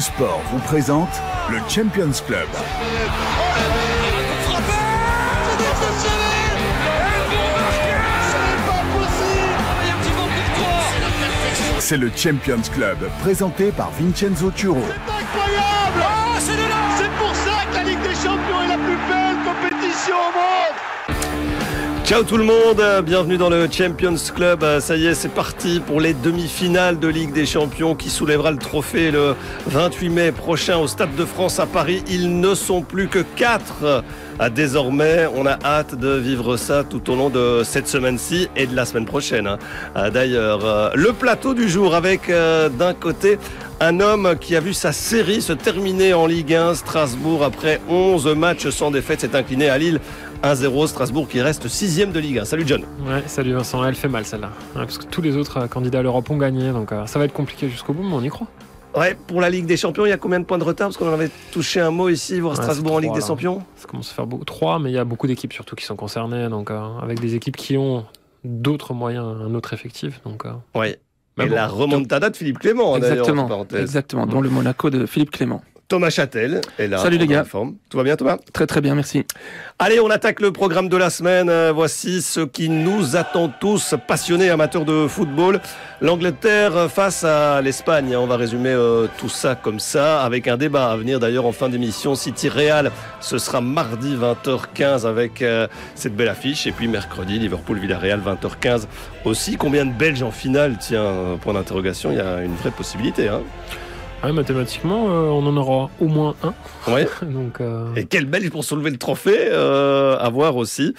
Sport vous présente le Champions Club. C'est le Champions Club, présenté par Vincenzo Turo. Ciao tout le monde, bienvenue dans le Champions Club. Ça y est, c'est parti pour les demi-finales de Ligue des Champions qui soulèvera le trophée le 28 mai prochain au Stade de France à Paris. Ils ne sont plus que quatre. Désormais, on a hâte de vivre ça tout au long de cette semaine-ci et de la semaine prochaine. hein. D'ailleurs, le plateau du jour avec euh, d'un côté un homme qui a vu sa série se terminer en Ligue 1. Strasbourg, après 11 matchs sans défaite, s'est incliné à Lille 1-0. Strasbourg qui reste sixième de Ligue 1. Salut John. Ouais, salut Vincent, elle fait mal celle-là. Ouais, parce que tous les autres euh, candidats à l'Europe ont gagné, donc euh, ça va être compliqué jusqu'au bout, mais on y croit. Ouais, pour la Ligue des Champions, il y a combien de points de retard? Parce qu'on en avait touché un mot ici, voir Ouais, Strasbourg en Ligue des là. Champions. Ça commence à faire beaucoup. Trois, mais il y a beaucoup d'équipes surtout qui sont concernées, donc euh, avec des équipes qui ont d'autres moyens, un autre effectif. Donc, euh, Ouais. mais Et bon. la remontada de Philippe Clément, Exactement, exactement, dont le Monaco de Philippe Clément. Thomas Châtel est là. Salut les gars. forme. Tout va bien Thomas? Très très bien, merci. Allez, on attaque le programme de la semaine. Euh, Voici ce qui nous attend tous, passionnés amateurs de football. L'Angleterre face à l'Espagne. On va résumer euh, tout ça comme ça, avec un débat à venir d'ailleurs en fin d'émission. City Real, ce sera mardi 20h15 avec euh, cette belle affiche. Et puis mercredi, Liverpool-Villarreal 20h15 aussi. Combien de Belges en finale? Tiens, point d'interrogation, il y a une vraie possibilité. Hein ouais, mathématiquement, euh, on en aura au moins un. Ouais. donc, euh, Et quel Belge pour soulever le trophée euh, à voir aussi.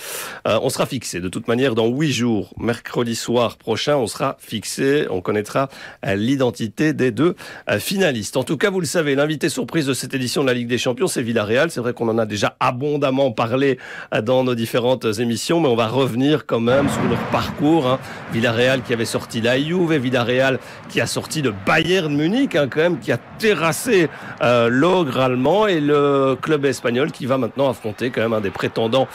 Euh, on sera fixé de toute manière dans huit jours, mercredi soir prochain, on sera fixé, on connaîtra euh, l'identité des deux euh, finalistes. En tout cas, vous le savez, l'invité surprise de cette édition de la Ligue des Champions, c'est Villarreal. C'est vrai qu'on en a déjà abondamment parlé dans nos différentes émissions, mais on va revenir quand même sur leur parcours. Hein. Villarreal qui avait sorti la Juve, Villarreal qui a sorti de Bayern Munich, hein, quand même, qui a terrassé l'ogre allemand et le club espagnol qui va maintenant affronter quand même un des prétendants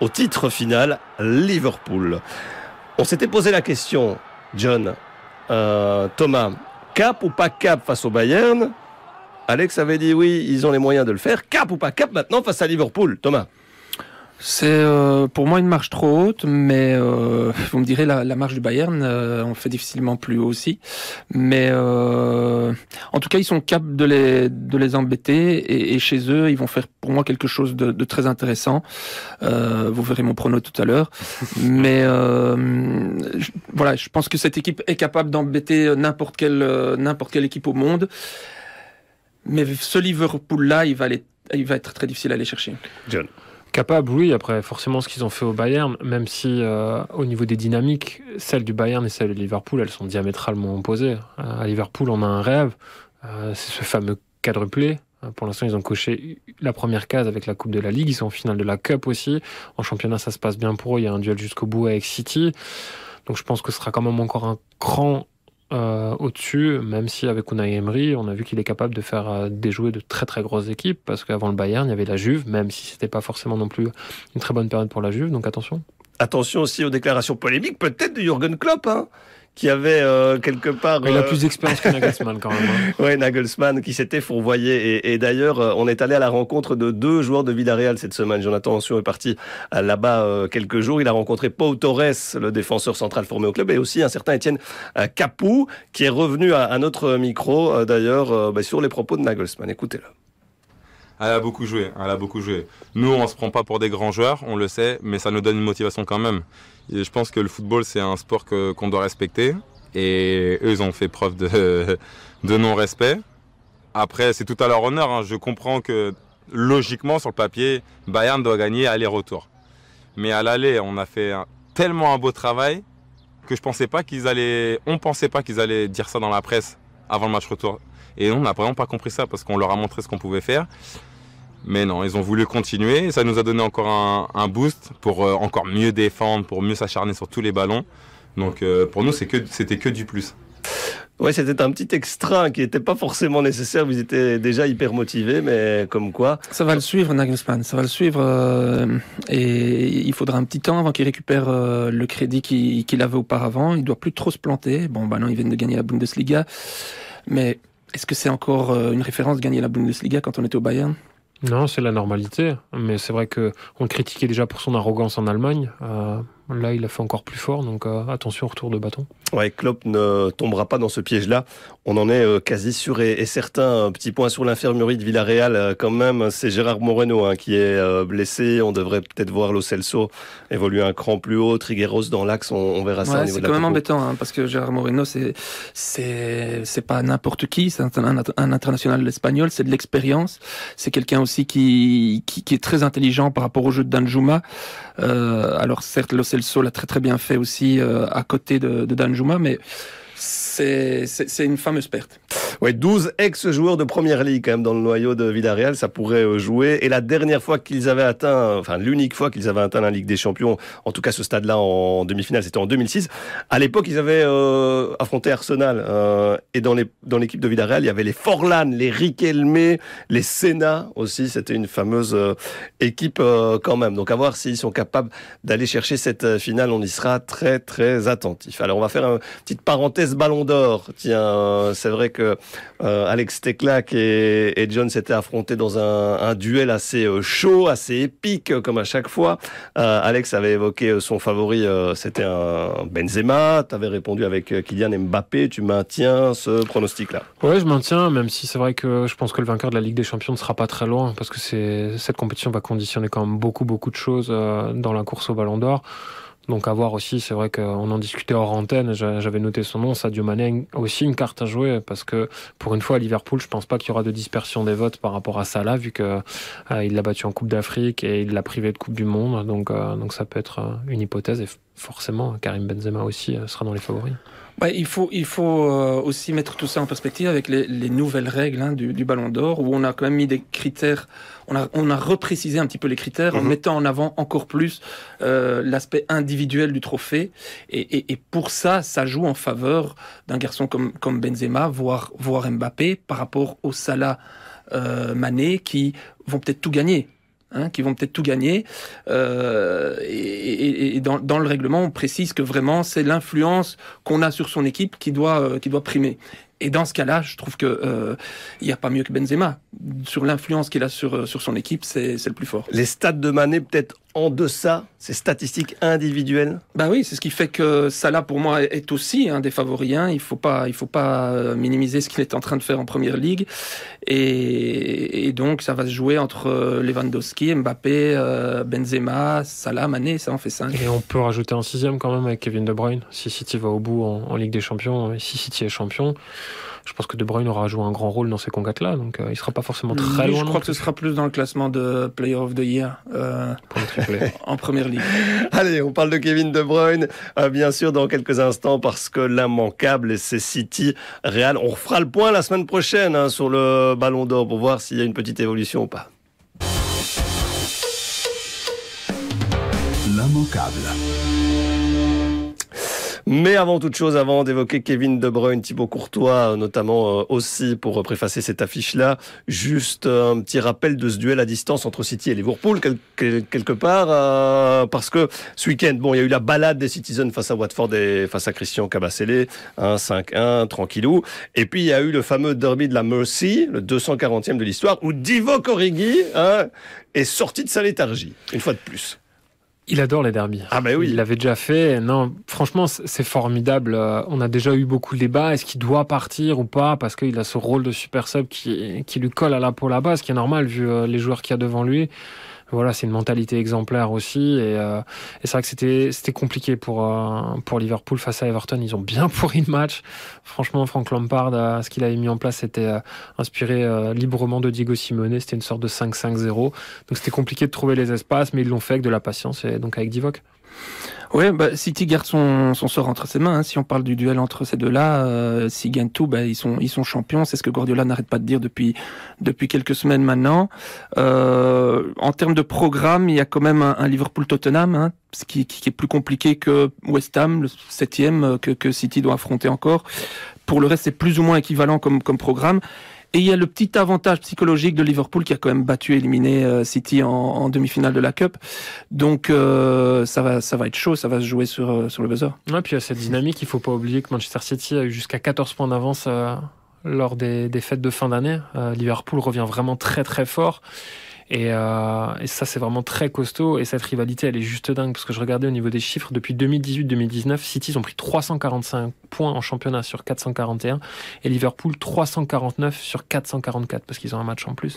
au titre final, Liverpool. On s'était posé la question, John, euh, Thomas, cap ou pas cap face au Bayern? Alex avait dit oui, ils ont les moyens de le faire. Cap ou pas cap maintenant face à Liverpool, Thomas? C'est euh, pour moi une marche trop haute, mais euh, vous me direz la, la marche du Bayern, euh, on fait difficilement plus haut aussi. Mais euh, en tout cas, ils sont capables de les de les embêter et, et chez eux, ils vont faire pour moi quelque chose de, de très intéressant. Euh, vous verrez mon prono tout à l'heure, mais euh, je- voilà, je pense que cette équipe est capable d'embêter n'importe quelle n'importe quelle équipe au monde. Mais ce Liverpool-là, il va aller, il va être très difficile à aller chercher. John. Capable, oui. Après, forcément, ce qu'ils ont fait au Bayern, même si euh, au niveau des dynamiques, celles du Bayern et celles de Liverpool, elles sont diamétralement opposées. Euh, à Liverpool, on a un rêve, euh, c'est ce fameux quadruplé. Euh, Pour l'instant, ils ont coché la première case avec la Coupe de la Ligue. Ils sont en finale de la Cup aussi. En championnat, ça se passe bien pour eux. Il y a un duel jusqu'au bout avec City. Donc, je pense que ce sera quand même encore un cran euh, au-dessus, même si avec Unai Emery, on a vu qu'il est capable de faire euh, déjouer de très très grosses équipes, parce qu'avant le Bayern, il y avait la Juve, même si c'était pas forcément non plus une très bonne période pour la Juve, donc attention. Attention aussi aux déclarations polémiques, peut-être de Jürgen Klopp, hein, qui avait euh, quelque part... Mais il a euh, plus d'expérience que Nagelsmann quand même. hein. Ouais, Nagelsmann qui s'était fourvoyé. Et, et d'ailleurs, euh, on est allé à la rencontre de deux joueurs de Villarreal cette semaine. Jonathan Ancion est parti là-bas euh, quelques jours. Il a rencontré Pau Torres, le défenseur central formé au club, et aussi un certain Étienne Capou, qui est revenu à, à notre micro, euh, d'ailleurs, euh, bah, sur les propos de Nagelsmann. Écoutez-le. Elle a beaucoup joué, elle a beaucoup joué. Nous, on se prend pas pour des grands joueurs, on le sait, mais ça nous donne une motivation quand même. Je pense que le football, c'est un sport qu'on doit respecter. Et eux, ils ont fait preuve de, non-respect. Après, c'est tout à leur honneur. hein. Je comprends que logiquement, sur le papier, Bayern doit gagner aller-retour. Mais à l'aller, on a fait tellement un beau travail que je pensais pas qu'ils allaient, on pensait pas qu'ils allaient dire ça dans la presse avant le match retour. Et on n'a vraiment pas compris ça parce qu'on leur a montré ce qu'on pouvait faire. Mais non, ils ont voulu continuer. et Ça nous a donné encore un, un boost pour euh, encore mieux défendre, pour mieux s'acharner sur tous les ballons. Donc euh, pour nous, que c'était que du plus. Ouais, c'était un petit extra qui n'était pas forcément nécessaire. Vous étiez déjà hyper motivé, mais comme quoi. Ça va le suivre, Nagelsmann. Ça va le suivre. euh, et il faudra un petit temps avant qu'il récupère euh, le crédit qu'il avait auparavant. Il doit plus trop se planter. Bon, bah non, ils viennent de gagner la Bundesliga. Mais Est-ce que c'est encore euh, une référence de gagner la Bundesliga quand on était au Bayern? Non, c'est la normalité. Mais c'est vrai que on le critiquait déjà pour son arrogance en Allemagne. Euh, Là, il a fait encore plus fort, donc euh, attention au retour de bâton. Ouais, Klopp ne tombera pas dans ce piège-là. On en est euh, quasi sûr et, et, certain. Un petit point sur l'infirmerie de Villarreal, euh, quand même, c'est Gérard Moreno hein, qui est blessé. On devrait peut-être voir Lo Celso évoluer un cran plus haut. Trigueros dans l'axe, on, on, verra ça ouais, au niveau C'est quand même embêtant, hein, parce que Gérard Moreno, c'est c'est c'est pas n'importe qui. C'est un, un, un, international espagnol. C'est de l'expérience. C'est quelqu'un aussi qui, qui, qui est très intelligent par rapport au jeu de Danjuma. Euh, alors certes, Lo Celso l'a très très bien fait aussi euh, à côté de, de Danjuma, mais c'est une fameuse perte. Ouais, 12 ex-joueurs de première ligue quand même dans le noyau de Villarreal, ça pourrait euh, jouer. Et la dernière fois qu'ils avaient atteint, enfin l'unique fois qu'ils avaient atteint la Ligue des Champions, en tout cas ce stade-là en demi-finale, c'était en 2006. À l'époque, ils avaient euh, affronté Arsenal. Euh, et dans les dans l'équipe de Villarreal, il y avait les Forlan, les Riquelme, les Senna aussi. C'était une fameuse euh, équipe euh, quand même. Donc à voir s'ils sont capables d'aller chercher cette finale. On y sera très très attentif. Alors on va faire une petite parenthèse ballon d'or. Tiens, c'est vrai que euh, Alex Teclac et, John s'étaient affrontés dans un, duel assez euh, chaud, assez épique, euh, comme à chaque fois. Euh, Alex avait évoqué son favori, c'était un Benzema. Tu avais répondu avec Kylian Mbappé. Tu maintiens ce pronostic-là? Ouais, je maintiens, même si c'est vrai que je pense que le vainqueur de la Ligue des Champions ne sera pas très loin, parce que cette compétition va conditionner quand même beaucoup, beaucoup de choses dans la course au Ballon d'Or. Donc à voir aussi, c'est vrai qu'on en discutait hors antenne, j'avais noté son nom, Sadio Mané aussi une carte à jouer parce que pour une fois à Liverpool, je pense pas qu'il y aura de dispersion des votes par rapport à Salah vu que euh, il l'a battu en Coupe d'Afrique et il l'a privé de Coupe du Monde, donc euh, donc ça peut être euh, une hypothèse et forcément Karim Benzema aussi sera dans les favoris. Bah, il faut, il faut euh, aussi mettre tout ça en perspective avec les, les nouvelles règles hein, du, du, Ballon d'Or, où on a quand même mis des critères, on a, on a reprécisé un petit peu les critères mm -hmm. en mettant en avant encore plus euh, l'aspect individuel du trophée. Et, et, et, pour ça, ça joue en faveur d'un garçon comme, comme Benzema, voire, voire Mbappé, par rapport au Salah, euh, Mané, qui vont peut-être tout gagner. Hein, qui vont peut-être tout gagner. Euh, et, et dans, dans, le règlement, on précise que vraiment c'est l'influence qu'on a sur son équipe qui doit, euh, qui doit primer. Et dans ce cas-là, je trouve que euh, il n'y a pas mieux que Benzema sur l'influence qu'il a sur sur son équipe, c'est le plus fort. Les stats de Mané peut-être en deçà, ces statistiques individuelles. Bah oui, c'est ce qui fait que Salah pour moi est aussi un des favoris. Hein. Il faut pas, il faut pas minimiser ce qu'il est en train de faire en première ligue. Et, et, donc ça va se jouer entre Lewandowski, Mbappé, euh, Benzema, Salah, Mané, ça en fait cinq. Et on peut rajouter un sixième quand même avec Kevin De Bruyne. Si City va au bout en, en Ligue des Champions, si City est champion je pense que De Bruyne aura joué un grand rôle dans ces conquêtes-là, donc euh, il sera pas forcément très Lui, loin. Je crois que ce sera plus dans le classement de Player of the Year euh, en première ligue. Allez, on parle de Kevin De Bruyne, euh, bien sûr, dans quelques instants, parce que l'immanquable, c'est City Real. On refera le point la semaine prochaine hein, sur le Ballon d'Or pour voir s'il y a une petite évolution ou pas. L'immanquable. Mais avant toute chose, avant d'évoquer Kevin De Bruyne, Thibaut Courtois, notamment euh, aussi pour préfacer cette affiche-là, juste un petit rappel de ce duel à distance entre City et Liverpool, quel, quel, quelque part, euh, parce que ce week-end, bon, il y a eu la balade des Citizens face à Watford et face à Christian Cabasele, 1-5-1, tranquillou. Et puis il y a eu le fameux derby de la Mercy, le 240e de l'histoire, où Divock Origi hein, est sorti de sa léthargie, une fois de plus. Il adore les derbies. Ah ben oui. Il l'avait déjà fait. Non, franchement, c'est formidable. On a déjà eu beaucoup de débats. Est-ce qu'il doit partir ou pas? Parce qu'il a ce rôle de super sub qui, qui lui colle à la peau là-bas, ce qui est normal vu les joueurs qu'il y a devant lui. Voilà, c'est une mentalité exemplaire aussi. Et, euh, et c'est vrai que c'était c'était compliqué pour euh, pour Liverpool face à Everton. Ils ont bien pourri le match. Franchement, Frank Lampard, euh, ce qu'il avait mis en place, c'était euh, inspiré euh, librement de Diego Simeone. C'était une sorte de 5-5-0. Donc c'était compliqué de trouver les espaces, mais ils l'ont fait avec de la patience et donc avec Divock. Oui, bah, City garde son, son sort entre ses mains. Hein. Si on parle du duel entre ces deux-là, euh, s'ils gagnent tout, bah, ils sont ils sont champions. C'est ce que Guardiola n'arrête pas de dire depuis depuis quelques semaines maintenant. Euh, en termes de programme, il y a quand même un, un Liverpool-Tottenham, hein, ce qui, qui, est plus compliqué que West Ham, le septième que, que City doit affronter encore. Pour le reste, c'est plus ou moins équivalent comme comme programme. Et il y a le petit avantage psychologique de Liverpool qui a quand même battu éliminé euh, City en, en demi-finale de la Cup. Donc euh, ça va ça va être chaud, ça va se jouer sur euh, sur le buzzer. Ouais, puis il y a cette dynamique, il faut pas oublier que Manchester City a eu jusqu'à 14 points d'avance lors des, des fêtes de fin d'année. Liverpool revient vraiment très très fort. Et, euh, et ça, c'est vraiment très costaud. Et cette rivalité, elle est juste dingue. Parce que je regardais au niveau des chiffres, depuis 2018-2019, City, ont pris 345 points en championnat sur 441. Et Liverpool, 349 sur 444, parce qu'ils ont un match en plus.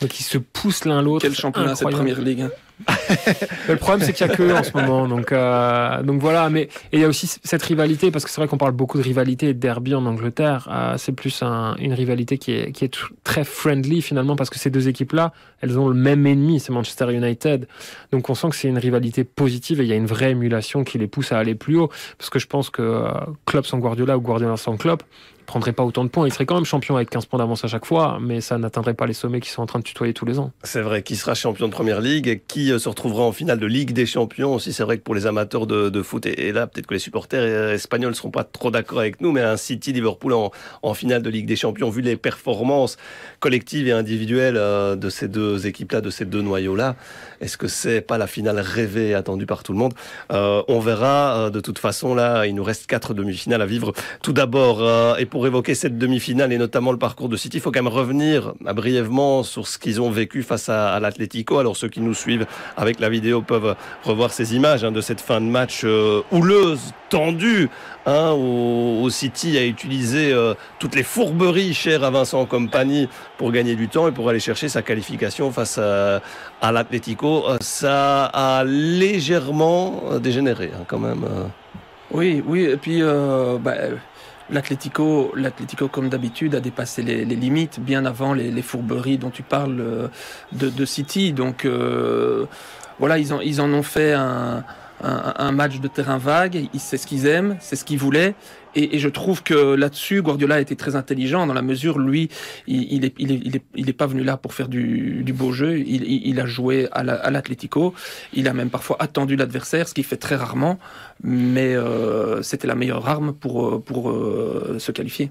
Donc ils se poussent l'un l'autre. Quel championnat cette première ligue hein? le problème, c'est qu'il n'y a que en ce moment. Donc, euh, donc voilà. Mais il y a aussi cette rivalité, parce que c'est vrai qu'on parle beaucoup de rivalité et de derby en Angleterre. Euh, c'est plus un, une rivalité qui est, qui est très friendly finalement, parce que ces deux équipes-là, elles ont le même ennemi, c'est Manchester United. Donc on sent que c'est une rivalité positive et il y a une vraie émulation qui les pousse à aller plus haut. Parce que je pense que euh, Klopp sans Guardiola ou Guardiola sans Klopp, prendrait pas autant de points. Il serait quand même champion avec 15 points d'avance à chaque fois, mais ça n'atteindrait pas les sommets qui sont en train de tutoyer tous les ans. C'est vrai, qui sera champion de première ligue, qui euh, se retrouvera en finale de Ligue des champions aussi. C'est vrai que pour les amateurs de, foot, et, là, peut-être que les supporters euh, espagnols ne seront pas trop d'accord avec nous, mais un City-Liverpool en, finale de Ligue des champions, vu les performances collectives et individuelles euh, de ces deux équipes-là, de ces deux noyaux-là, est-ce que c'est pas la finale rêvée attendue par tout le monde? On verra. de toute façon, là, il nous reste quatre demi-finales à vivre. Tout d'abord, et pour évoquer cette demi-finale et notamment le parcours de City, il faut quand même revenir euh, brièvement sur ce qu'ils ont vécu face à, à l'Atlético. Alors ceux qui nous suivent avec la vidéo peuvent revoir ces images hein, de cette fin de match euh, houleuse, tendue, hein, où, City a utilisé euh, toutes les fourberies chères à Vincent Compagnie pour gagner du temps et pour aller chercher sa qualification face à, à l'Atlético. Ça a légèrement dégénéré hein, quand même. Oui, oui, et puis bah, l'Atlético, l'Atlético comme d'habitude a dépassé les, limites bien avant les, fourberies dont tu parles euh, de, City. Donc euh, voilà, ils en ont fait un, un, match de terrain vague. C'est ce qu'ils aiment, c'est ce qu'ils voulaient. Et, je trouve que là-dessus, Guardiola a été très intelligent dans la mesure, lui, il, il, est, il, est, il, est, pas venu là pour faire du, du beau jeu. Il, il a joué à l'Atlético. il a même parfois attendu l'adversaire, ce qu'il fait très rarement. Mais euh, c'était la meilleure arme pour, euh, pour euh, se qualifier.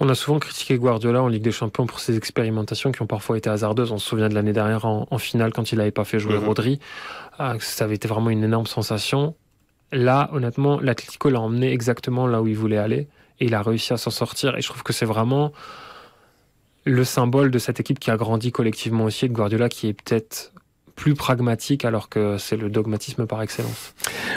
On a souvent critiqué Guardiola en Ligue des Champions pour ses expérimentations qui ont parfois été hasardeuses. On se souvient de l'année dernière en, en, finale quand il n'avait pas fait jouer mhm. Rodri. Ah, ça avait été vraiment une énorme sensation. Là, honnêtement, l'Atlético l'a emmené exactement là où il voulait aller et il a réussi à s'en sortir. Et je trouve que c'est vraiment le symbole de cette équipe qui a grandi collectivement aussi, de Guardiola qui est peut-être plus pragmatique alors que c'est le dogmatisme par excellence.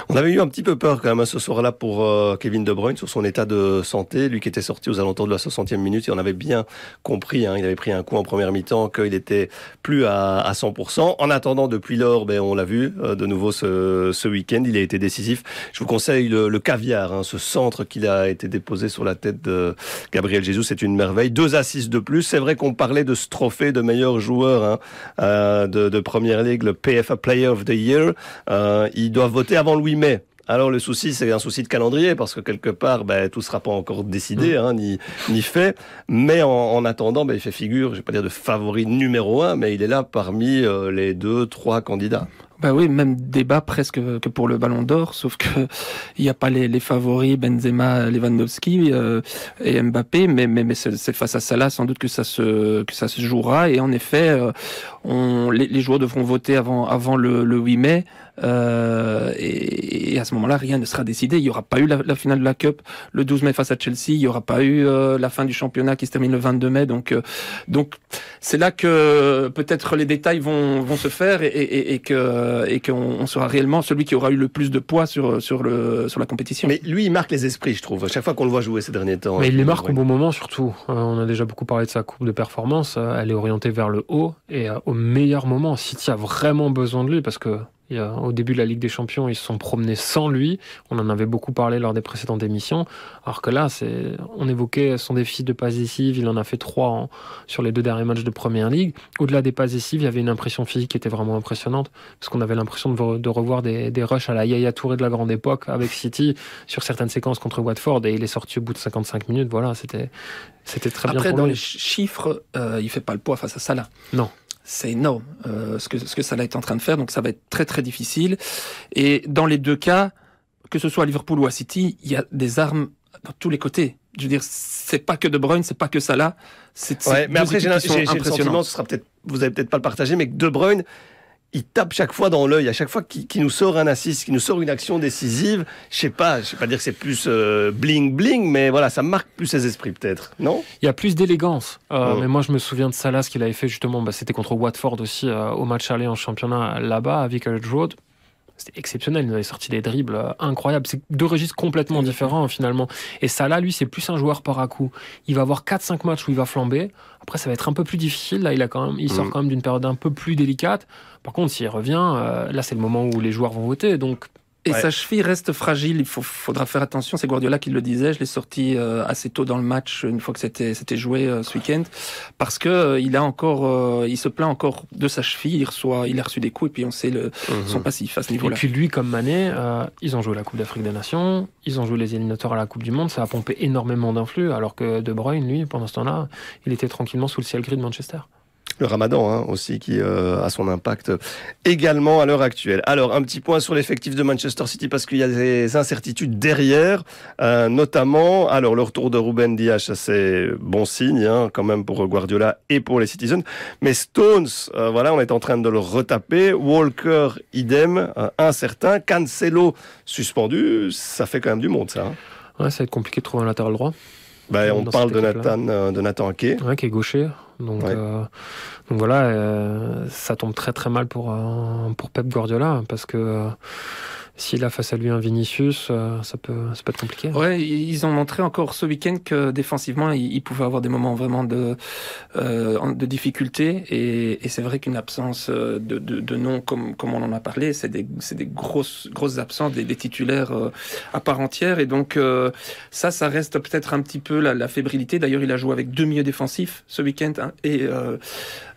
On avait eu un petit peu peur quand même hein, ce soir-là pour euh, Kevin De Bruyne sur son état de santé, lui qui était sorti aux alentours de la 60e minute et on avait bien compris, hein, il avait pris un coup en première mi-temps qu'il était plus à, 100%. En attendant, depuis lors, ben, on l'a vu euh, de nouveau ce, ce week-end, il a été décisif. Je vous conseille le, caviar, hein, ce centre qu'il a été déposé sur la tête de Gabriel Jesus, c'est une merveille. Deux assises de plus. C'est vrai qu'on parlait de ce trophée de meilleur joueur hein, euh, de, de première ligue le PFA Player of the Year. Euh, ils doivent voter avant le 8 mai. Alors le souci, c'est un souci de calendrier parce que quelque part, ben, tout sera pas encore décidé, mm. hein, ni, ni fait. Mais en, attendant, ben, il fait figure, je vais pas dire de favori numéro un, mais il est là parmi euh, les deux, trois candidats. Bah oui, même débat presque que pour le Ballon d'Or, sauf que il n'y a pas les, les, favoris Benzema, Lewandowski euh, et Mbappé, mais mais, mais c'est face à là sans doute que ça se que ça se jouera et en effet, euh, on les, les, joueurs devront voter avant avant le, le 8 mai. Euh, et, et, à ce moment-là, rien ne sera décidé. Il n'y aura pas eu la, la, finale de la Cup le 12 mai face à Chelsea. Il n'y aura pas eu euh, la fin du championnat qui se termine le 22 mai. Donc, euh, donc c'est là que peut-être les détails vont, vont se faire et, et, et que et qu'on sera réellement celui qui aura eu le plus de poids sur sur le sur la compétition. Mais lui, il marque les esprits, je trouve. À chaque fois qu'on le voit jouer ces derniers temps. Mais il les marque au bon moment, surtout. on a déjà beaucoup parlé de sa coupe de performance. Elle est orientée vers le haut et au meilleur moment. City a vraiment besoin de lui parce que au début de la Ligue des Champions, ils se sont promenés sans lui. On en avait beaucoup parlé lors des précédentes émissions. Alors que là, c'est, on évoquait son déficit de passes décisives. Il en a fait trois sur les deux derniers matchs de Première Ligue. Au-delà des passes décisives, il y avait une impression physique qui était vraiment impressionnante. Parce qu'on avait l'impression de, revoir des, des rushs à la Yaya Touré de la grande époque avec City sur certaines séquences contre Watford. Et il est sorti au bout de 55 minutes. Voilà, c'était, c'était très bien. Après, dans les chiffres, euh, il fait pas le poids face à ça là. Non c'est énorme euh, ce que ce que ça est en train de faire. Donc ça va être très très difficile. Et dans les deux cas, que ce soit à Liverpool ou à City, il y a des armes dans tous les côtés. Je veux dire, c'est pas que De Bruyne, c'est pas que Salah. C'est ouais, mais après j'ai le sentiment, ce sera peut-être, vous allez peut-être pas le partager, mais que De Bruyne, il tape chaque fois dans l'œil, à chaque fois qu'il nous sort un assist, qu'il nous sort une action décisive. Je sais pas, je sais pas dire que c'est plus euh, bling bling, mais voilà, ça marque plus ses esprits peut-être, non? Il y a plus d'élégance. Euh, Mais moi, je me souviens de Salah, ce qu'il avait fait justement, bah, c'était contre Watford aussi euh, au match aller en championnat là-bas à Vicarage Road. C'était exceptionnel, il avait sorti des dribbles euh, incroyables. C'est deux registres complètement différents finalement. Et Salah, lui, c'est plus un joueur par à coup. Il va avoir 4-5 matchs où il va flamber. Après, ça va être un peu plus difficile. Là, il, a quand même, il sort mm. quand même d'une période un peu plus délicate. Par contre, s'il revient, euh, là, c'est le moment où les joueurs vont voter. Donc, et sa cheville reste fragile. Il faut, faudra faire attention. C'est Guardiola qui le disait. Je l'ai sorti euh, assez tôt dans le match, une fois que c'était c'était joué euh, ce week-end, parce que euh, il a encore, il se plaint encore de sa cheville. Il reçoit, il a reçu des coups et puis on sait le, mhm. son passif à ce niveau-là. Et puis lui, comme Mané, ils ont joué la Coupe d'Afrique des Nations, ils ont joué les éliminatoires à la Coupe du Monde. Ça a pompé énormément d'influx, alors que De Bruyne, lui, pendant ce temps-là, il était tranquillement sous le ciel gris de Manchester. Le ramadan hein, aussi qui euh, a son impact également à l'heure actuelle. Alors un petit point sur l'effectif de Manchester City parce qu'il y a des incertitudes derrière, euh, notamment alors le retour de Ruben Dias, c'est bon signe hein, quand même pour Guardiola et pour les Citizens. Mais Stones, euh, voilà, on est en train de le retaper. Walker, idem, incertain. Cancelo suspendu, ça fait quand même du monde ça. Hein. Ouais, ça va être compliqué de trouver un latéral droit. Ben, on parle de Nathan, de Nathan Ake. Ouais, qui est gaucher. Donc, euh, donc voilà, euh, ça tombe très très mal pour, euh, pour Pep Guardiola parce que s'il a face à lui un Vinicius, euh, ça peut, ça peut être compliqué. Ouais, ils ont montré encore ce week-end que défensivement, ils, pouvaient avoir des moments vraiment de, euh, de difficulté. Et, et c'est vrai qu'une absence de, de, de nom, comme, comme on en a parlé, c'est des, c'est des grosses, grosses absences, des, des titulaires euh, à part entière. Et donc, euh, ça, ça reste peut-être un petit peu la, la fébrilité. D'ailleurs, il a joué avec deux milieux défensifs ce week-end hein, et, euh,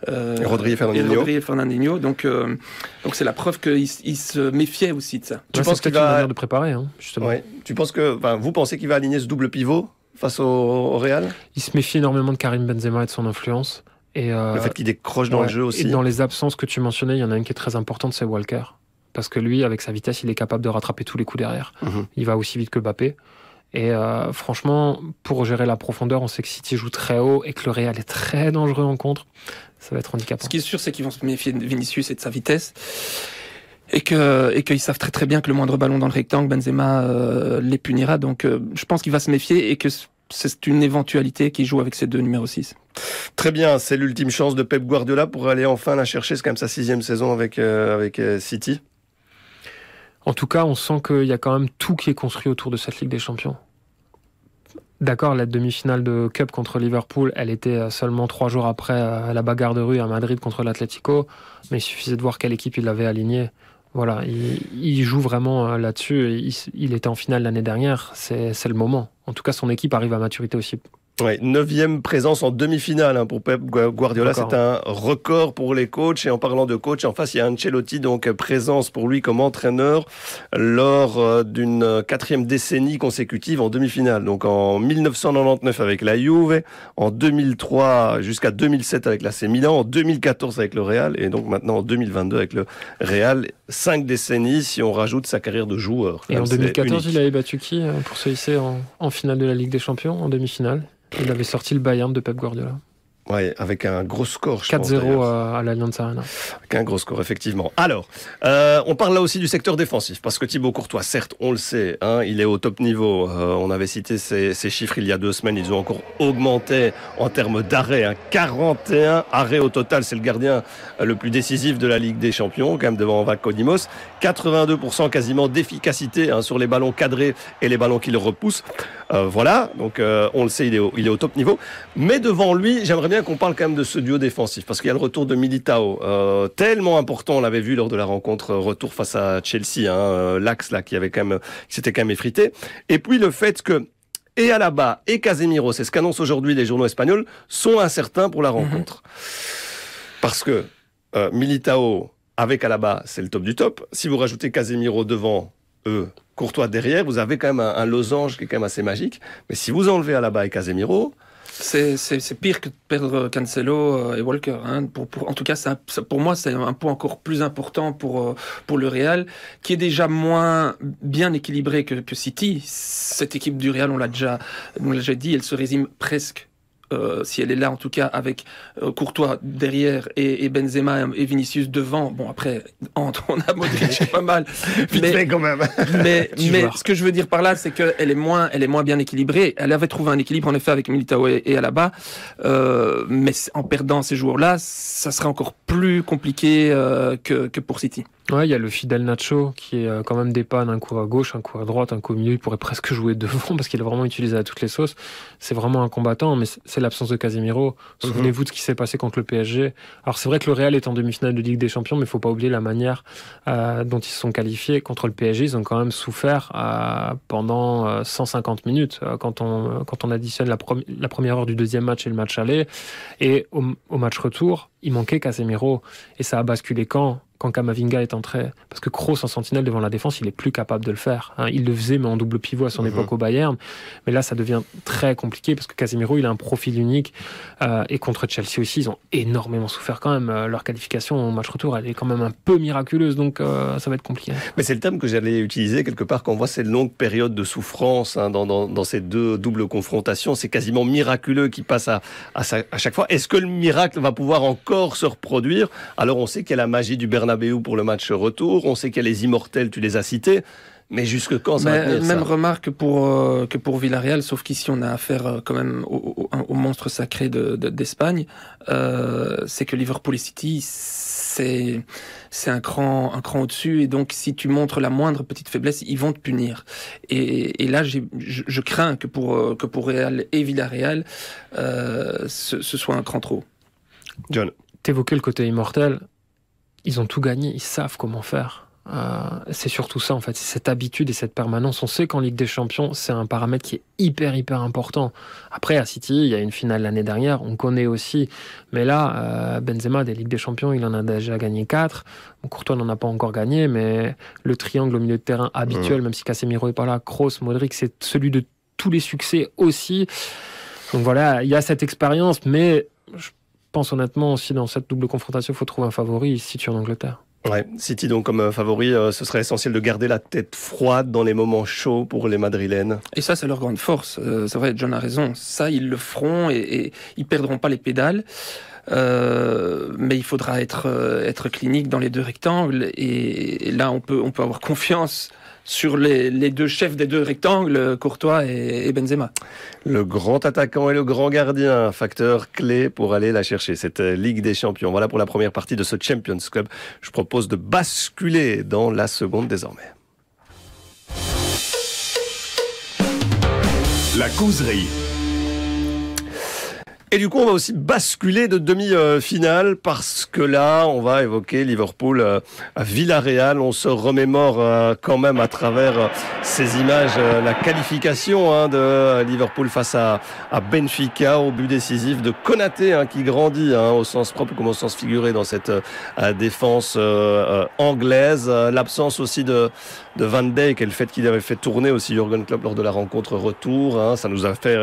et Rodri et Fernandinho. Et Fernandinho. Donc, donc c'est la preuve qu'il il se méfiait aussi de ça. Tu penses qu'il va de préparer, hein, justement. Tu penses que, enfin, vous pensez qu'il va aligner ce double pivot face au, Real? Il se méfie énormément de Karim Benzema et de son influence. Et euh, le fait qu'il décroche dans le jeu aussi. Et dans les absences que tu mentionnais, il y en a une qui est très importante, c'est Walker. Parce que lui, avec sa vitesse, il est capable de rattraper tous les coups derrière. Mhm. Il va aussi vite que Mbappé. Et euh, franchement, pour gérer la profondeur, on sait que City joue très haut et que le Real est très dangereux en contre. Ça va être handicapant. Ce qui est sûr, c'est qu'ils vont se méfier de Vinicius et de sa vitesse et que et qu'ils savent très très bien que le moindre ballon dans le rectangle, Benzema euh, les punira. Donc euh, je pense qu'il va se méfier et que c'est une éventualité qu'il joue avec ses deux numéros 6. Très bien, c'est l'ultime chance de Pep Guardiola pour aller enfin la chercher. C'est quand même sa sixième saison avec euh, avec City. En tout cas, on sent qu'il y a quand même tout qui est construit autour de cette Ligue des Champions. D'accord, la demi-finale de Cup contre Liverpool, elle était seulement trois jours après la bagarre de rue à Madrid contre l'Atlético, mais il suffisait de voir quelle équipe il avait alignée. Voilà, il, joue vraiment euh, là-dessus. Il, était en finale l'année dernière. C'est le moment. En tout cas, son équipe arrive à maturité aussi Ouais, neuvième présence en demi-finale hein, pour Pep Guardiola, c'est un record pour les coachs. Et en parlant de coach, en face il y a Ancelotti, donc présence pour lui comme entraîneur lors euh, d'une quatrième décennie consécutive en demi-finale. Donc en 1999 avec la Juve, en 2003 jusqu'à 2007 avec l'AC Milan, en 2014 avec le Real et donc maintenant en 2022 avec le Real. Cinq décennies si on rajoute sa carrière de joueur. Et en 2014, il avait battu qui euh, pour se hisser en finale de la Ligue des Champions en demi-finale? Il avait sorti le Bayern de Pep Guardiola. Ouais, avec un gros score. 4-0 à, l'Allianz Arena. Avec un gros score, effectivement. Alors, euh, on parle là aussi du secteur défensif, parce que Thibaut Courtois, certes, on le sait, hein, il est au top niveau. Euh, on avait cité ces, chiffres il y a deux semaines, ils ont encore augmenté en termes d'arrêts. Hein, 41 arrêts au total, c'est le gardien le plus décisif de la Ligue des Champions, quand même devant Vakonimos. 82% quasiment d'efficacité hein, sur les ballons cadrés et les ballons qui le repoussent. Euh, voilà, donc euh, on le sait, il est, au, il est au top niveau. Mais devant lui, j'aimerais bien qu'on parle quand même de ce duo défensif, parce qu'il y a le retour de Militao, euh, tellement important, on l'avait vu lors de la rencontre retour face à Chelsea, hein, l'axe là qui avait quand même, qui s'était quand même effrité. Et puis le fait que et Alaba et Casemiro, c'est ce qu'annoncent aujourd'hui les journaux espagnols, sont incertains pour la mhm. rencontre. Parce que Militao avec Alaba, c'est le top du top. Si vous rajoutez Casemiro devant eux, Courtois derrière, vous avez quand même un, losange qui est quand même assez magique. Mais si vous enlevez Alaba et Casemiro, c'est pire que de perdre Cancelo euh, et Walker. Hein. Pour, pour, en tout cas, pour moi, c'est un point encore plus important pour, euh, pour le Real, qui est déjà moins bien équilibré que, que City. Cette équipe du Real, on l'a déjà, on l'a déjà dit, elle se résume presque euh, si elle est là en tout cas avec euh, Courtois derrière et, et, Benzema et Vinicius devant. Bon après entre on a Modric pas mal, mais quand même. mais, mais ce que je veux dire par là, c'est qu'elle est moins, elle est moins bien équilibrée. Elle avait trouvé un équilibre en effet avec Militao et, et Alaba, euh, mais en perdant ces joueurs-là, ça serait encore plus compliqué euh, que, que pour City. Ouais, il y a le fidèle Nacho qui est euh, quand même des pannes, un coup à gauche, un coup à droite, un coup au milieu. Il pourrait presque jouer devant parce qu'il est vraiment utilisé à toutes les sauces. C'est vraiment un combattant, mais c'est l'absence de Casemiro. Mhm. Souvenez-vous de ce qui s'est passé contre le PSG. Alors c'est vrai que le Real est en demi-finale de Ligue des Champions, mais il faut pas oublier la manière euh, dont ils se sont qualifiés contre le PSG. Ils ont quand même souffert euh, pendant 150 euh, minutes quand on quand on additionne la, la, première heure du deuxième match et le match aller. Et au, au match retour, il manquait Casemiro et ça a basculé quand? Quand Kamavinga est entré. Parce que Kroos en sentinelle devant la défense, il est plus capable de le faire. Hein. Il le faisait, mais en double pivot à son mhm. époque au Bayern. Mais là, ça devient très compliqué parce que Casemiro, il a un profil unique. Euh, et contre Chelsea aussi, ils ont énormément souffert quand même. Euh, leur qualification au match retour, elle est quand même un peu miraculeuse. Donc, euh, ça va être compliqué. Mais c'est le terme que j'allais utiliser quelque part quand on voit ces longues périodes de souffrance hein, dans, dans, dans, ces deux doubles confrontations. C'est quasiment miraculeux qui passe à, à, à chaque fois. Est-ce que le miracle va pouvoir encore se reproduire? Alors, on sait qu'il y a la magie du Bernard Bernabeu pour le match retour. On sait qu'il y a les immortels, tu les as cités. Mais jusque quand ça va Même remarque pour, euh, que pour Villarreal, sauf qu'ici on a affaire euh, quand même au, au, monstre sacré d'Espagne, de, euh, c'est que Liverpool et City, c'est c'est un cran un cran au-dessus et donc si tu montres la moindre petite faiblesse, ils vont te punir. Et, et là, je, je, crains que pour euh, que pour Real et Villarreal, euh, ce, ce soit un cran trop. John, t'évoquais le côté immortel ils ont tout gagné, ils savent comment faire. Euh, c'est surtout ça en fait, c'est cette habitude et cette permanence. On sait qu'en Ligue des Champions, c'est un paramètre qui est hyper hyper important. Après à City, il y a une finale l'année dernière, on connaît aussi. Mais là, euh, Benzema des Ligues des Champions, il en a déjà gagné 4. Bon, Courtois n'en a pas encore gagné, mais le triangle au milieu de terrain habituel, même si Casemiro est pas là, Kroos, Modric, c'est celui de tous les succès aussi. Donc voilà, il y a cette expérience, mais je pense honnêtement aussi dans cette double confrontation, il faut trouver un favori City en Angleterre. Ouais, City donc comme euh, favori, euh, ce serait essentiel de garder la tête froide dans les moments chauds pour les Madrilènes. Et ça, c'est leur grande force. Euh, c'est vrai, John a raison. Ça, ils le feront et, et ils perdront pas les pédales. Euh, mais il faudra être être clinique dans les deux rectangles et, et, là on peut on peut avoir confiance sur les, les, deux chefs des deux rectangles, Courtois et, et, Benzema. Le grand attaquant et le grand gardien, facteur clé pour aller la chercher, cette Ligue des Champions. Voilà pour la première partie de ce Champions Club. Je propose de basculer dans la seconde désormais. La causerie. Et du coup, on va aussi basculer de demi-finale parce que là, on va évoquer Liverpool euh, à Villarreal. On se remémore euh, quand même à travers euh, ces images la qualification hein, de Liverpool face à, Benfica au but décisif de Konaté hein, qui grandit hein, au sens propre comme au sens figuré dans cette défense anglaise. L'absence aussi de, de Van Dijk et le fait qu'il avait fait tourner aussi Jurgen Klopp lors de la rencontre retour, ça nous a fait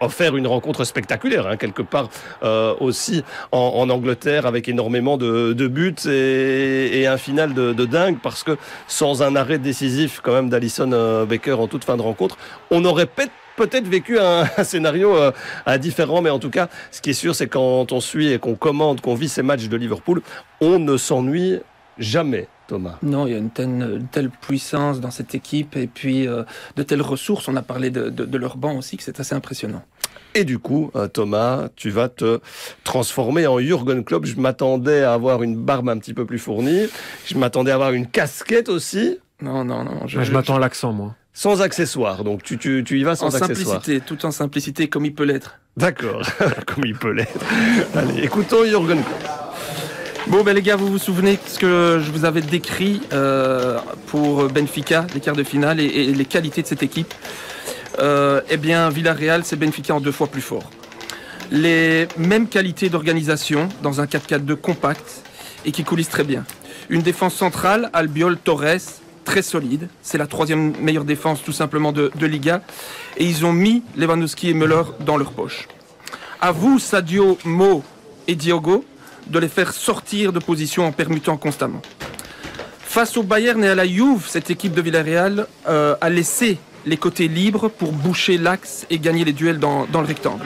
offert une rencontre spectaculaire quelque part euh, aussi en, Angleterre avec énormément de, buts et, un final de, dingue parce que sans un arrêt décisif quand même d'Alison euh, Baker en toute fin de rencontre, on aurait peut-être vécu un, scénario euh, différent, mais en tout cas, ce qui est sûr, c'est quand on suit et qu'on commande, qu'on vit ces matchs de Liverpool, on ne s'ennuie jamais. Thomas. Non, il y a une telle, puissance dans cette équipe et puis euh, de telles ressources. On a parlé de, de, de leur banc aussi, que c'est assez impressionnant. Et du coup, euh, Thomas, tu vas te transformer en Jürgen Klopp. Je m'attendais à avoir une barbe un petit peu plus fournie. Je m'attendais à avoir une casquette aussi. Non, non, non. Je, je m'attends à l'accent, moi. Sans accessoires, donc tu, tu, tu y vas sans en accessoires. simplicité, tout en simplicité, comme il peut l'être. D'accord, comme il peut l'être. Allez, écoutons Jürgen Klopp. Bon, ben les gars, vous vous souvenez ce que je vous avais décrit euh, pour Benfica, les quarts de finale, et, et les qualités de cette équipe euh, eh bien, Villarreal, c'est Benfica en deux fois plus fort. Les mêmes qualités d'organisation dans un 4-4-2 compact et qui coulisse très bien. Une défense centrale, Albiol Torres, très solide. C'est la troisième meilleure défense tout simplement de, de, Liga. Et ils ont mis Lewandowski et Müller dans leur poche. À vous, Sadio, Mo et Diogo, de les faire sortir de position en permutant constamment. Face au Bayern et à la Juve, cette équipe de Villarreal euh, a laissé les côtés libres pour boucher l'axe et gagner les duels dans, dans le rectangle.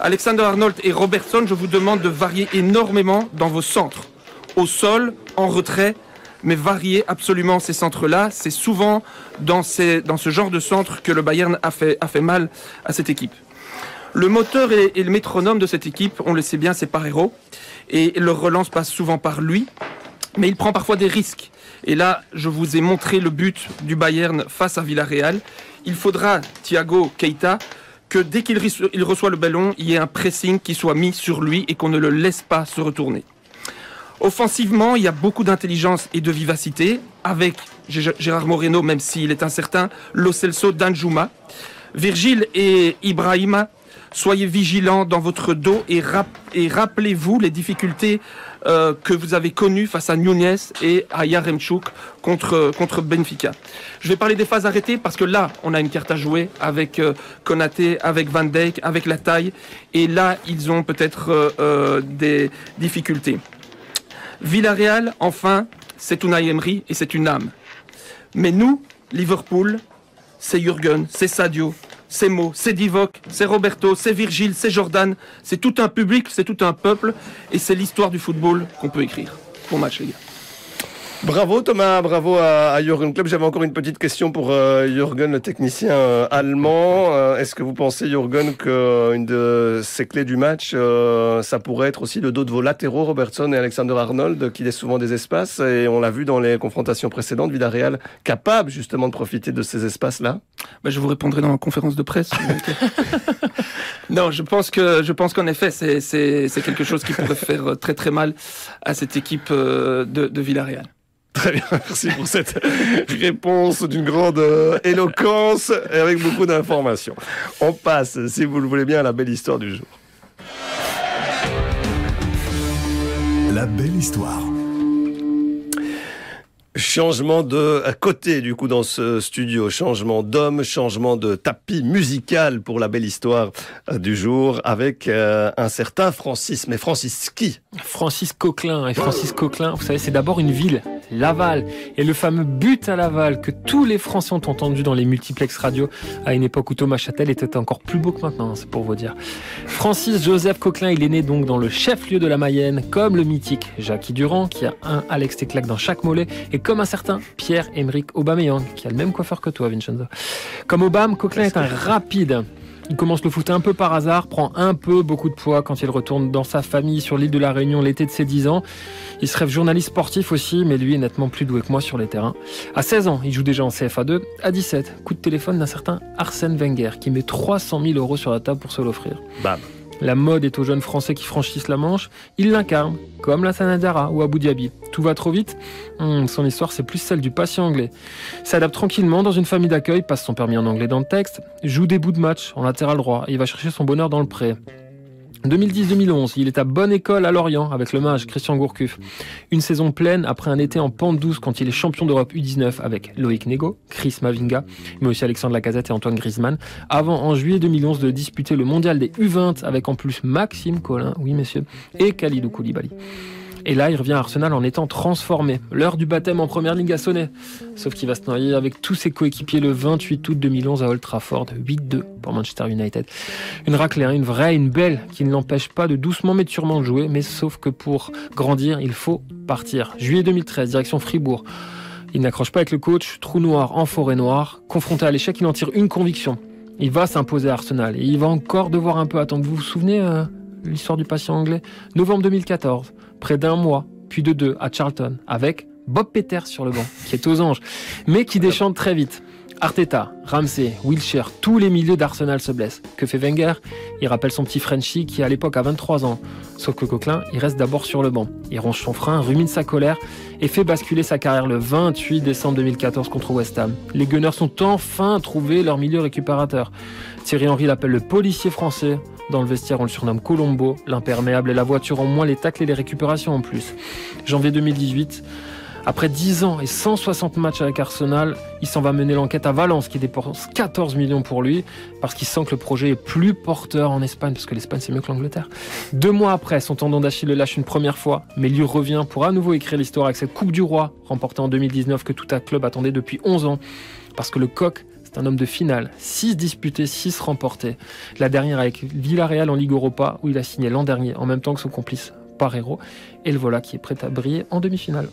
Alexander Arnold et Robertson, je vous demande de varier énormément dans vos centres. Au sol, en retrait, mais varier absolument ces centres-là. C'est souvent dans, ces, ce genre de centre que le Bayern a fait, a fait mal à cette équipe. Le moteur et, le métronome de cette équipe, on le sait bien, c'est Parero. Et le relance passe souvent par lui. Mais il prend parfois des risques. Et là, je vous ai montré le but du Bayern face à Villarreal. Il faudra, Thiago Keita, que dès qu'il reço- il reçoit le ballon, il y ait un pressing qui soit mis sur lui et qu'on ne le laisse pas se retourner. Offensivement, il y a beaucoup d'intelligence et de vivacité, avec Gé- Gérard Moreno, même s'il est incertain, Lo Celso d'Anjuma. Virgile et Ibrahima, soyez vigilants dans votre dos et, rap- et rappelez-vous les difficultés euh, que vous avez connues face à Nunez et à Yaremchuk contre, contre Benfica. Je vais parler des phases arrêtées parce que là, on a une carte à jouer avec euh, avec Van Dijk, avec la taille. Et là, ils ont peut-être euh, euh, des difficultés. Villarreal, enfin, c'est Unai Emery et c'est une âme. Mais nous, Liverpool, c'est Jürgen, c'est Sadio, c'est Mo, c'est Divock, c'est Roberto, c'est Virgile, c'est Jordan. C'est tout un public, c'est tout un peuple et c'est l'histoire du football qu'on peut écrire. Bon match, les gars. Bravo Thomas, bravo à, à Jürgen Klopp. J'avais encore une petite question pour euh, Jürgen, le technicien euh, allemand. Euh, Est-ce que vous pensez, Jürgen, qu'une de ces clés du match, euh, ça pourrait être aussi le dos de vos latéraux, Robertson et Alexander Arnold, qui laissent souvent des espaces? Et on l'a vu dans les confrontations précédentes, Villarreal capable justement de profiter de ces espaces-là? Bah, je vous répondrai dans la conférence de presse. non, je pense que je pense qu'en effet, c'est c'est c'est quelque chose qui pourrait faire très très mal à cette équipe euh, de, de Villarreal. Très bien, merci pour cette réponse d'une grande euh, éloquence et avec beaucoup d'informations. On passe, si vous le voulez bien, à la belle histoire du jour. La belle histoire. Changement de côté du coup dans ce studio, changement d'homme, changement de tapis musical pour la belle histoire euh, du jour avec euh, un certain Francis. Mais Francis qui? Francis Coquelin. Et Francis Coquelin, vous savez, c'est d'abord une ville, Laval. Et le fameux but à Laval que tous les Français ont entendu dans les multiplex radio à une époque où Thomas Châtel était encore plus beau que maintenant, hein, c'est pour vous dire. Francis Joseph Coquelin, il est né donc dans le chef-lieu de la Mayenne, comme le mythique Jackie Durand, qui a un Alex Teclac dans chaque mollet, et comme un certain Pierre-Emerick Aubameyang, qui a le même coiffeur que toi, Vincenzo. Comme Aubame, Coquelin est un rapide. Il commence le foot un peu par hasard, prend un peu beaucoup de poids quand il retourne dans sa famille sur l'île de la Réunion l'été de ses 10 ans. Il se rêve journaliste sportif aussi, mais lui est nettement plus doué que moi sur les terrains. À 16 ans, il joue déjà en CFA2. À 17, coup de téléphone d'un certain Arsène Wenger qui met 300 000 euros sur la table pour se l'offrir. Bam. La mode est aux jeunes Français qui franchissent la Manche. Il l'incarne, comme la Sanadara ou Abu Dhabi. Tout va trop vite Hum, Son histoire, c'est plus celle du patient anglais. S'adapte tranquillement dans une famille d'accueil, passe son permis en anglais dans le texte, joue des bouts de match en latéral droit et il va chercher son bonheur dans le pré. 2010-2011, il est à bonne école à Lorient avec le mage Christian Gourcuff. Une saison pleine après un été en pente douce quand il est champion d'Europe U19 avec Loïc Nego, Chris Mavinga, mais aussi Alexandre Lacazette et Antoine Griezmann, avant en juillet 2011 de disputer le mondial des U20 avec en plus Maxime Collin, oui messieurs, et Khalidou Koulibaly. Et là, il revient à Arsenal en étant transformé. L'heure du baptême en première ligue a sonné. Sauf qu'il va se noyer avec tous ses coéquipiers le 28 août 2011 à Old Trafford. 8-2 pour Manchester United. Une raclée, hein, une vraie, une belle, qui ne l'empêche pas de doucement mais sûrement de jouer. Mais sauf que pour grandir, il faut partir. Juillet 2013, direction Fribourg. Il n'accroche pas avec le coach, trou noir en forêt noire. Confronté à l'échec, il en tire une conviction. Il va s'imposer à Arsenal et il va encore devoir un peu attendre. Vous vous souvenez euh, l'histoire du patient anglais? Novembre 2014, près d'un mois, puis de deux à Charlton, avec Bob Peters sur le banc, qui est aux anges, mais qui déchante très vite. Arteta, Ramsey, Wilshere, tous les milieux d'Arsenal se blessent. Que fait Wenger? Il rappelle son petit Frenchie qui à l'époque a 23 ans. Sauf que Coquelin, il reste d'abord sur le banc. Il ronge son frein, rumine sa colère et fait basculer sa carrière le 28 décembre 2014 contre West Ham. Les Gunners ont enfin trouvé leur milieu récupérateur. Thierry Henry l'appelle le policier français. Dans le vestiaire, on le surnomme Colombo, l'imperméable et la voiture en moins, les tacles et les récupérations en plus. Janvier 2018, après 10 ans et 160 matchs avec Arsenal, il s'en va mener l'enquête à Valence qui dépense 14 millions pour lui parce qu'il sent que le projet est plus porteur en Espagne parce que l'Espagne c'est mieux que l'Angleterre. Deux mois après, son tendon d'Achille le lâche une première fois, mais lui revient pour à nouveau écrire l'histoire avec cette Coupe du Roi remportée en 2019 que tout un club attendait depuis 11 ans parce que le coq C'est un homme de finale. 6 disputés, 6 remportés. La dernière avec Villarreal en Ligue Europa, où il a signé l'an dernier, en même temps que son complice Parero. Et le voilà qui est prêt à briller en demi-finale.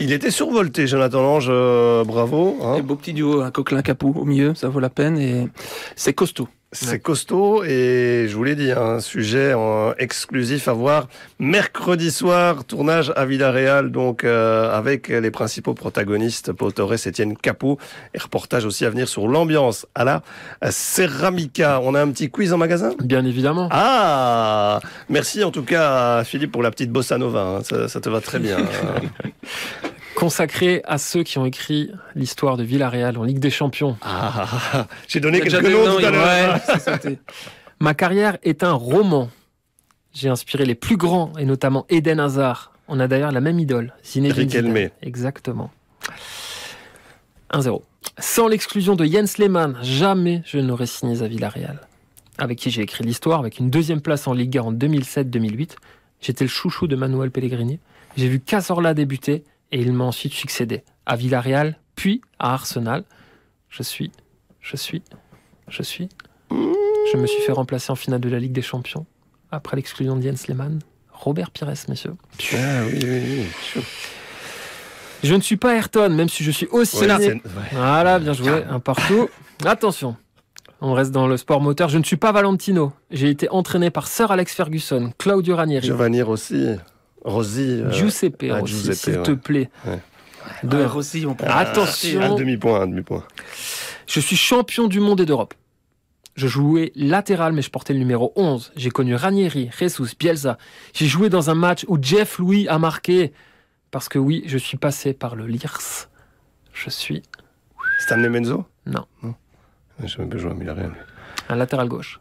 Il était survolté, Jonathan Lange, euh, bravo. hein. Et beau petit duo, un coquelin capou au milieu, ça vaut la peine et c'est costaud. C'est costaud et je vous l'ai dit, un sujet exclusif à voir mercredi soir, tournage à Villarreal, donc euh, avec les principaux protagonistes, Paul Torres, Etienne Capot, et reportage aussi à venir sur l'ambiance à la Ceramica. On a un petit quiz en magasin? Bien évidemment. Ah Merci en tout cas à Philippe pour la petite bossa nova, hein. ça, ça te va très bien. Consacré à ceux qui ont écrit l'histoire de Villarreal en Ligue des Champions. Ah, J'ai donné quelques noms tout à l'heure. ouais. Ma carrière est un roman. J'ai inspiré les plus grands, et notamment Eden Hazard. On a d'ailleurs la même idole, Zinedine Zidane. Exactement. 1-0. Sans l'exclusion de Jens Lehmann, jamais je n'aurais signé à Villarreal. Avec qui j'ai écrit l'histoire, avec une deuxième place en Liga en 2007-2008. J'étais le chouchou de Manuel Pellegrini. J'ai vu Cazorla débuter et il m'a ensuite succédé à Villarreal, puis à Arsenal. Je suis, je suis, je suis. Je me suis fait remplacer en finale de la Ligue des Champions après l'exclusion de Jens Lehmann. Robert Pires, messieurs. Ah oui, oui, oui. Je ne suis pas Ayrton, même si je suis aussi. Ouais, ouais. Voilà, bien joué, un partout. Attention, on reste dans le sport moteur. Je ne suis pas Valentino. J'ai été entraîné par Sir Alex Ferguson, Claudio Ranieri, Giovanni Rossi, Rossi. euh, Giuseppe ah, Rossi, Giuseppe, s'il ouais. te plaît. Ouais. De- Ouais, Rossi, on prend. Attention. Un demi-point, un demi-point. Je suis champion du monde et d'Europe. Je jouais latéral, mais je portais le numéro 11. J'ai connu Ranieri, Jesus, Bielsa. J'ai joué dans un match où Jeff Louis a marqué. Parce que oui, je suis passé par le LIRS. Je suis Stanley Menzo Non. Je même pas joué à Villarreal. un latéral gauche.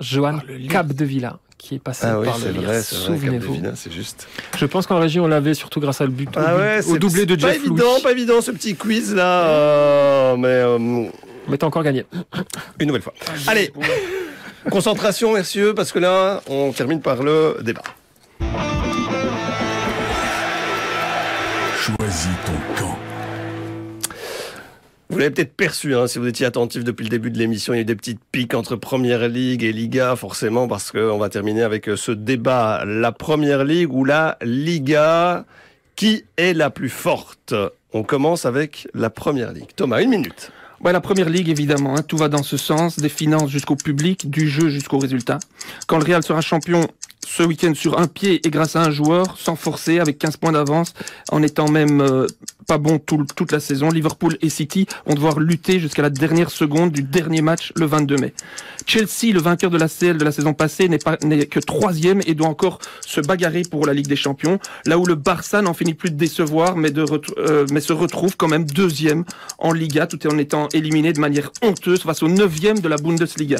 Johan Oh. Capdevilla, qui est passé Ah oui, par le vrai. Souvenez-vous. C'est juste. Je pense qu'en région, on l'avait surtout grâce à le but, au, Ah ouais, au doublé de c'est pas Jeff évident, pas évident ce petit quiz là. euh, mais euh, Mais t'as encore gagné. une nouvelle fois. Allez, concentration, messieurs, parce que là, on termine par le débat. Vous l'avez peut-être perçu, hein, si vous étiez attentif depuis le début de l'émission, il y a eu des petites piques entre Première Ligue et Liga, forcément, parce qu'on va terminer avec euh, ce débat. La Première Ligue ou la Liga, qui est la plus forte? On commence avec la Première Ligue. Thomas, une minute. Ouais, la première ligue, évidemment, hein, tout va dans ce sens, des finances jusqu'au public, du jeu jusqu'au résultat. Quand le Real sera champion ce week-end sur un pied et grâce à un joueur, sans forcer, avec 15 points d'avance, en étant même euh, pas bon tout toute la saison, Liverpool et City vont devoir lutter jusqu'à la dernière seconde du dernier match le 22 mai. Chelsea, le vainqueur de la CL de la saison passée, n'est pas n'est que troisième et doit encore se bagarrer pour la Ligue des Champions. Là où le Barça n'en finit plus de décevoir, mais, de euh, mais se retrouve quand même deuxième en Liga, tout en étant éliminé de manière honteuse face au neuvième de la Bundesliga.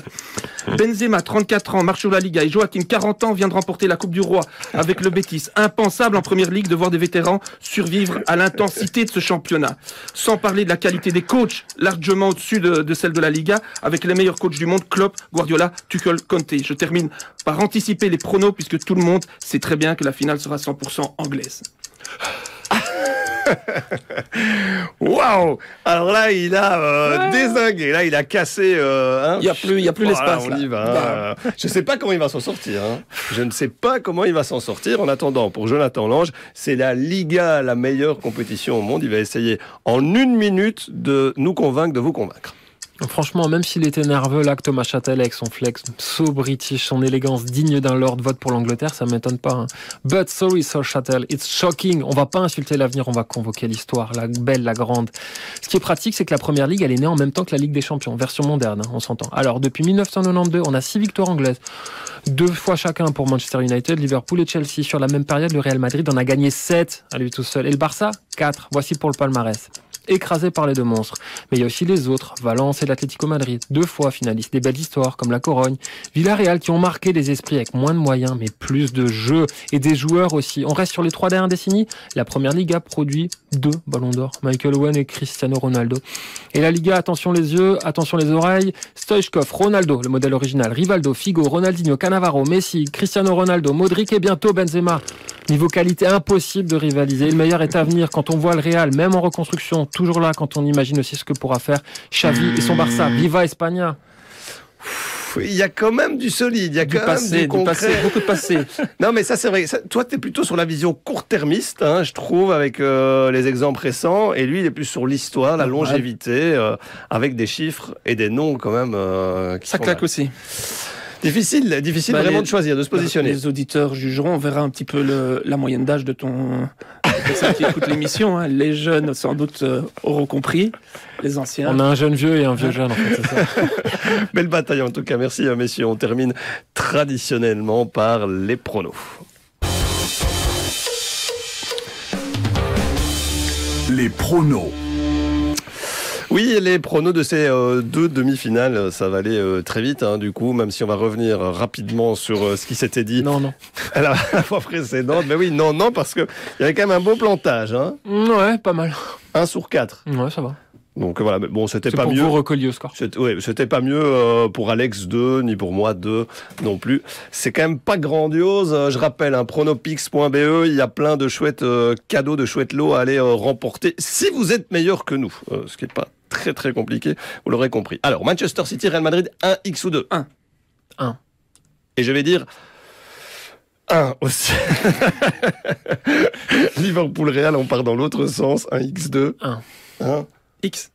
Benzema, 34 ans, marche sur la Liga, et Joachim, 40 ans, vient de remporter la Coupe du Roi avec le Betis. Impensable en Première Ligue de voir des vétérans survivre à l'intensité de ce championnat. Sans parler de la qualité des coachs, largement au-dessus de, celle de la Liga, avec les meilleurs coachs du monde, Klopp, Guardiola, Tuchel, Conte. Je termine par anticiper les pronos, puisque tout le monde sait très bien que la finale sera 100% anglaise. Waouh Alors là, il a euh, dézingué, là, il a cassé. euh, hein. Il y a plus- il y a plus Voilà, l'espace, On là. y va. Bah. Je sais pas comment il va s'en sortir. hein. Je ne sais pas comment il va s'en sortir. En attendant, pour Jonathan Lange, c'est la Liga, la meilleure compétition au monde. Il va essayer en une minute de nous convaincre, de vous convaincre. Franchement, même s'il était nerveux, là, que Thomas Châtel, avec son flex so british, son élégance digne d'un lord vote pour l'Angleterre, ça m'étonne pas. hein. But sorry, Sir Châtel, it's shocking. On va pas insulter l'avenir, on va convoquer l'histoire, la belle, la grande. Ce qui est pratique, c'est que la première ligue, elle est née en même temps que la Ligue des Champions, version moderne, hein, on s'entend. Alors, depuis 1992, on a six victoires anglaises. Deux fois chacun pour Manchester United, Liverpool et Chelsea. Sur la même période, le Real Madrid en a gagné 7 à lui tout seul. Et le Barça, 4. Voici pour le palmarès. Écrasé par les deux monstres. Mais il y a aussi les autres, Valence et l'Atlético Madrid, deux fois finalistes, des belles histoires comme la Corogne, Villarreal qui ont marqué les esprits avec moins de moyens mais plus de jeux et des joueurs aussi. On reste sur les trois dernières décennies. La première Liga produit deux ballons d'or, Michael Owen et Cristiano Ronaldo. Et la Liga, attention les yeux, attention les oreilles, Stoichkov, Ronaldo, le modèle original, Rivaldo, Figo, Ronaldinho, Cannavaro, Messi, Cristiano Ronaldo, Modric et bientôt Benzema. Niveau qualité, impossible de rivaliser. Le meilleur est à venir quand on voit le Real, même en reconstruction, toujours là quand on imagine aussi ce que pourra faire Xavi et son Barça. Viva España il y a quand même du solide, il y a du quand passé, même du du concret. passé, beaucoup de passé. Non, mais ça, c'est vrai. Ça, toi, tu es plutôt sur la vision court-termiste, hein, je trouve, avec euh, les exemples récents. Et lui, il est plus sur l'histoire, la longévité, euh, avec des chiffres et des noms quand même. euh, qui Ça claque là. aussi. Difficile, difficile Bah, vraiment les- de choisir, de se positionner. Les auditeurs jugeront, on verra un petit peu le- la moyenne d'âge de ton personne qui écoute l'émission. hein. Les jeunes, sans doute, euh, auront compris. Les anciens. On a un jeune vieux et un vieux jeune, en fait, c'est ça. Belle bataille en tout cas. Merci, euh, messieurs. On termine traditionnellement par les pronos. Les pronos. Oui, les pronos de ces euh, deux demi-finales, euh, ça va aller euh, très vite, hein, du coup, même si on va revenir rapidement sur euh, ce qui s'était dit Non, non. à la, la fois précédente. Mais oui, non, non, parce qu'il y avait quand même un beau plantage, hein, Ouais, pas mal. 1 sur 4. Ouais, ça va. Donc voilà, mais bon, c'était pas pour mieux. vous recollier au score. C'était pas mieux euh, pour Alex 2, ni pour moi 2 non plus. C'est quand même pas grandiose. Euh, je rappelle, un pronopix.be, il y a plein de chouettes euh, cadeaux, de chouettes lots à aller euh, remporter si vous êtes meilleur que nous. Euh, ce qui est pas très très compliqué, vous l'aurez compris. Alors, Manchester City, Real Madrid, 1 X ou 2 Un. Un. Et je vais dire 1 aussi. Liverpool Real, on part dans l'autre sens, 1 X2. Un. 1. X.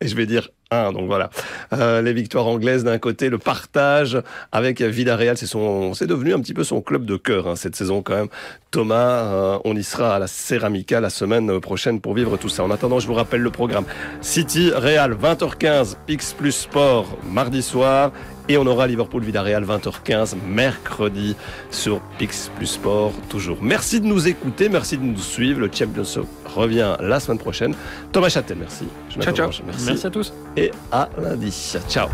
Et je vais dire 1. Donc voilà. Euh, les victoires anglaises d'un côté, le partage avec Villarreal, c'est son, c'est devenu un petit peu son club de cœur hein, cette saison quand même. Thomas, euh, on y sera à la Ceramica la semaine prochaine pour vivre tout ça. En attendant, je vous rappelle le programme. City, Real, 20h15, Pix plus Sport, mardi soir. Et on aura Liverpool Villarreal 20h15 mercredi sur Pix plus Sport toujours. Merci de nous écouter, merci de nous suivre. Le Champions League revient la semaine prochaine. Thomas Châtel, merci. Jonathan Ciao, ciao. Merci Merci à tous. et à lundi. Ciao.